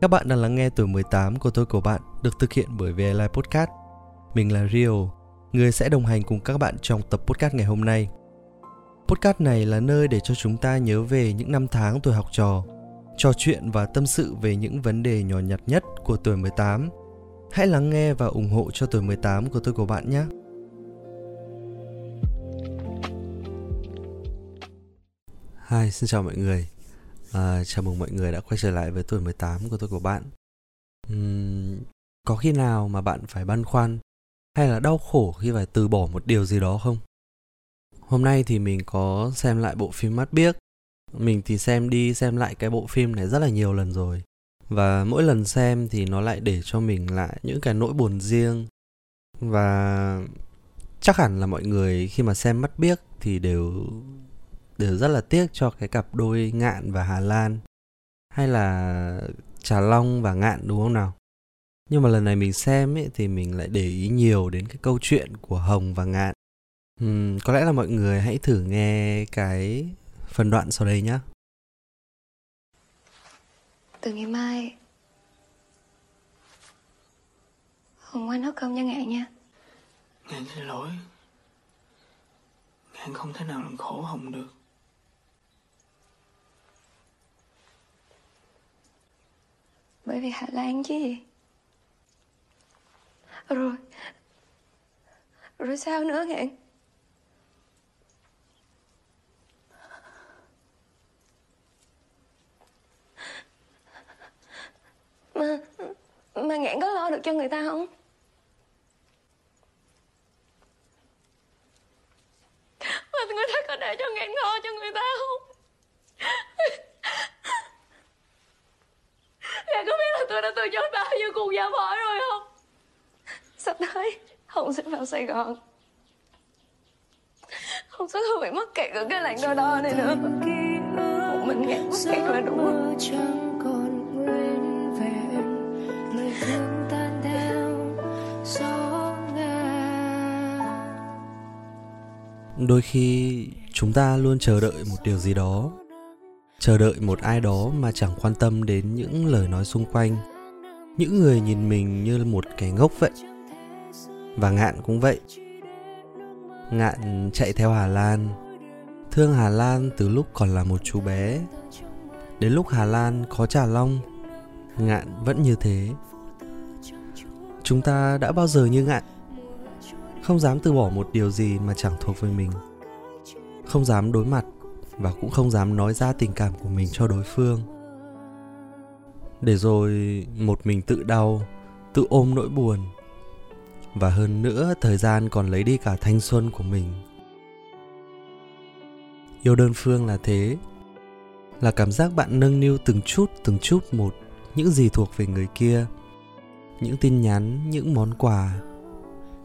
Các bạn đang lắng nghe tuổi 18 của tôi của bạn được thực hiện bởi VLI Podcast. Mình là Rio, người sẽ đồng hành cùng các bạn trong tập podcast ngày hôm nay. Podcast này là nơi để cho chúng ta nhớ về những năm tháng tuổi học trò, trò chuyện và tâm sự về những vấn đề nhỏ nhặt nhất của tuổi 18. Hãy lắng nghe và ủng hộ cho tuổi 18 của tôi của bạn nhé. Hi, xin chào mọi người. À, chào mừng mọi người đã quay trở lại với tuổi 18 của tôi của bạn. Uhm, có khi nào mà bạn phải băn khoăn hay là đau khổ khi phải từ bỏ một điều gì đó không? Hôm nay thì mình có xem lại bộ phim Mắt Biếc. Mình thì xem đi xem lại cái bộ phim này rất là nhiều lần rồi. Và mỗi lần xem thì nó lại để cho mình lại những cái nỗi buồn riêng. Và chắc hẳn là mọi người khi mà xem Mắt Biếc thì đều đều rất là tiếc cho cái cặp đôi Ngạn và Hà Lan hay là Trà Long và Ngạn đúng không nào? Nhưng mà lần này mình xem ấy thì mình lại để ý nhiều đến cái câu chuyện của Hồng và Ngạn. Uhm, có lẽ là mọi người hãy thử nghe cái phần đoạn sau đây nhé. Từ ngày mai Hồng qua nấu cơm cho Ngạn nha Ngạn xin lỗi Ngạn không thể nào làm khổ Hồng được Bởi vì Hà Lan chứ. Gì Rồi. Rồi sao nữa Ngạn Mà Mà Ngạn có lo được cho người ta không? Mà người ta có để cho Ngạn lo cho người ta không? Ngạn có biết là tôi đã từ chối bao nhiêu cuộc giả vợ rồi không? Sắp tới Hồng sẽ vào Sài Gòn. Hồng sẽ không bị mắc kẹt ở cái làng đo đo này nữa. Một mình Ngạn mắc kẹt là đủ. Gió ngàn Đôi khi chúng ta luôn chờ đợi một điều gì đó chờ đợi một ai đó mà chẳng quan tâm đến những lời nói xung quanh. Những người nhìn mình như một kẻ ngốc vậy. Và ngạn cũng vậy. Ngạn chạy theo hà lan. Thương hà lan từ lúc còn là một chú bé đến lúc hà lan có trà long. Ngạn vẫn như thế. Chúng ta đã bao giờ như ngạn? Không dám từ bỏ một điều gì mà chẳng thuộc về mình. Không dám đối mặt và cũng không dám nói ra tình cảm của mình cho đối phương. Để rồi một mình tự đau, tự ôm nỗi buồn. Và hơn nữa, thời gian còn lấy đi cả thanh xuân của mình. Yêu đơn phương là thế. Là cảm giác bạn nâng niu từng chút từng chút một những gì thuộc về người kia, những tin nhắn, những món quà,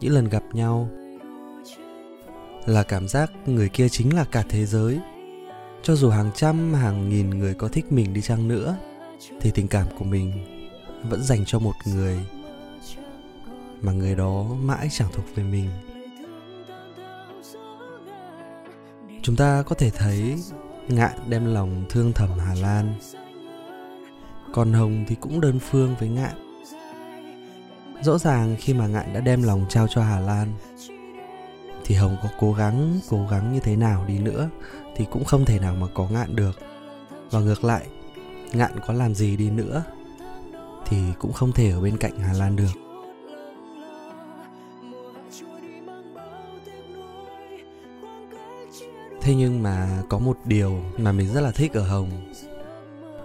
những lần gặp nhau. Là cảm giác người kia chính là cả thế giới cho dù hàng trăm, hàng nghìn người có thích mình đi chăng nữa, thì tình cảm của mình vẫn dành cho một người mà người đó mãi chẳng thuộc về mình. Chúng ta có thể thấy ngạn đem lòng thương thầm hà lan. Còn hồng thì cũng đơn phương với ngạn. Rõ ràng khi mà ngạn đã đem lòng trao cho hà lan thì hồng có cố gắng cố gắng như thế nào đi nữa thì cũng không thể nào mà có ngạn được. Và ngược lại, ngạn có làm gì đi nữa thì cũng không thể ở bên cạnh hà lan được. Thế nhưng mà có một điều mà mình rất là thích ở hồng,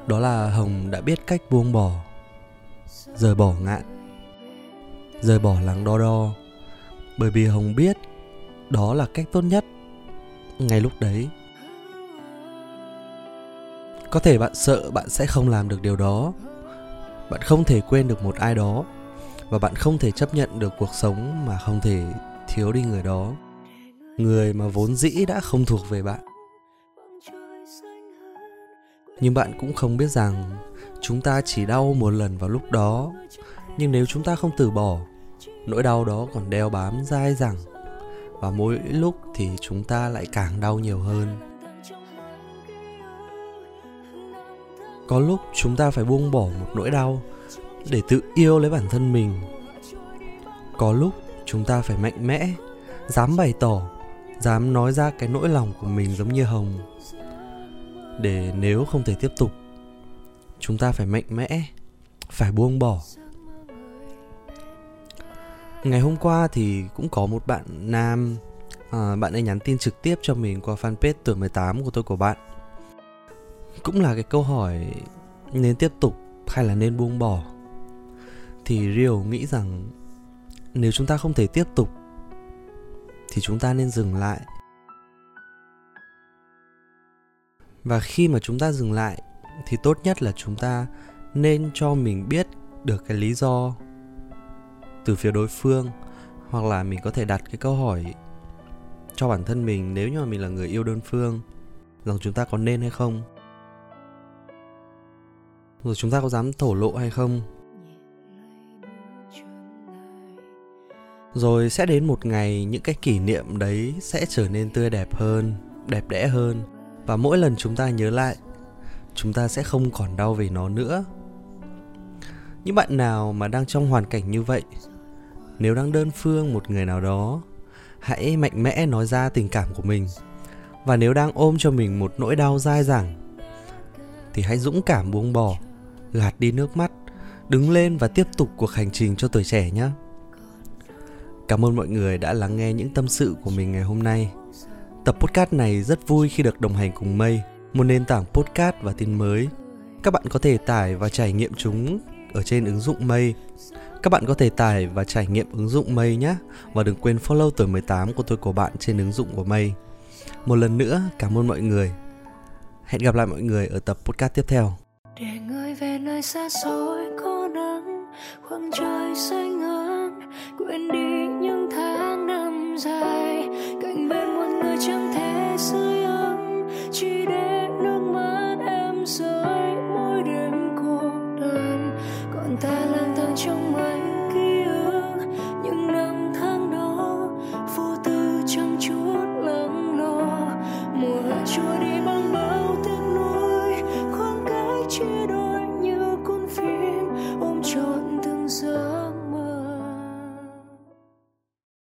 đó là hồng đã biết cách buông bỏ, rời bỏ ngạn, rời bỏ lắng đo đo. Bởi vì hồng biết đó là cách tốt nhất. Ngay lúc đấy, có thể bạn sợ bạn sẽ không làm được điều đó. Bạn không thể quên được một ai đó và bạn không thể chấp nhận được cuộc sống mà không thể thiếu đi người đó. Người mà vốn dĩ đã không thuộc về bạn. Nhưng bạn cũng không biết rằng chúng ta chỉ đau một lần vào lúc đó. Nhưng nếu chúng ta không từ bỏ, nỗi đau đó còn đeo bám dai dẳng và mỗi lúc thì chúng ta lại càng đau nhiều hơn. Có lúc chúng ta phải buông bỏ một nỗi đau để tự yêu lấy bản thân mình. Có lúc chúng ta phải mạnh mẽ, dám bày tỏ, dám nói ra cái nỗi lòng của mình giống như hồng. Để nếu không thể tiếp tục, chúng ta phải mạnh mẽ, phải buông bỏ ngày hôm qua thì cũng có một bạn nam à, bạn ấy nhắn tin trực tiếp cho mình qua fanpage tuổi 18 của tôi của bạn. Cũng là cái câu hỏi nên tiếp tục hay là nên buông bỏ? Thì Rio nghĩ rằng nếu chúng ta không thể tiếp tục thì chúng ta nên dừng lại. Và khi mà chúng ta dừng lại thì tốt nhất là chúng ta nên cho mình biết được cái lý do từ phía đối phương, hoặc là mình có thể đặt cái câu hỏi cho bản thân mình nếu như mà mình là người yêu đơn phương, rằng chúng ta có nên hay không? Rồi chúng ta có dám thổ lộ hay không? Rồi sẽ đến một ngày những cái kỷ niệm đấy sẽ trở nên tươi đẹp hơn, đẹp đẽ hơn. Và mỗi lần chúng ta nhớ lại, chúng ta sẽ không còn đau vì nó nữa những bạn nào mà đang trong hoàn cảnh như vậy, nếu đang đơn phương một người nào đó, hãy mạnh mẽ nói ra tình cảm của mình. Và nếu đang ôm cho mình một nỗi đau dai dẳng, thì hãy dũng cảm buông bỏ, gạt đi nước mắt, đứng lên và tiếp tục cuộc hành trình cho tuổi trẻ nhé. Cảm ơn mọi người đã lắng nghe những tâm sự của mình ngày hôm nay. Tập podcast này rất vui khi được đồng hành cùng mây, một nền tảng podcast và tin mới. Các bạn có thể tải và trải nghiệm chúng ở trên ứng dụng Mây. Các bạn có thể tải và trải nghiệm ứng dụng Mây nhé. Và đừng quên follow tuổi 18 của tôi của bạn trên ứng dụng của Mây. Một lần nữa, cảm ơn mọi người. Hẹn gặp lại mọi người ở tập podcast tiếp theo. Để người về nơi xa xôi có nắng, khoảng trời xanh ngát, quên đi những tháng năm dài chút lòng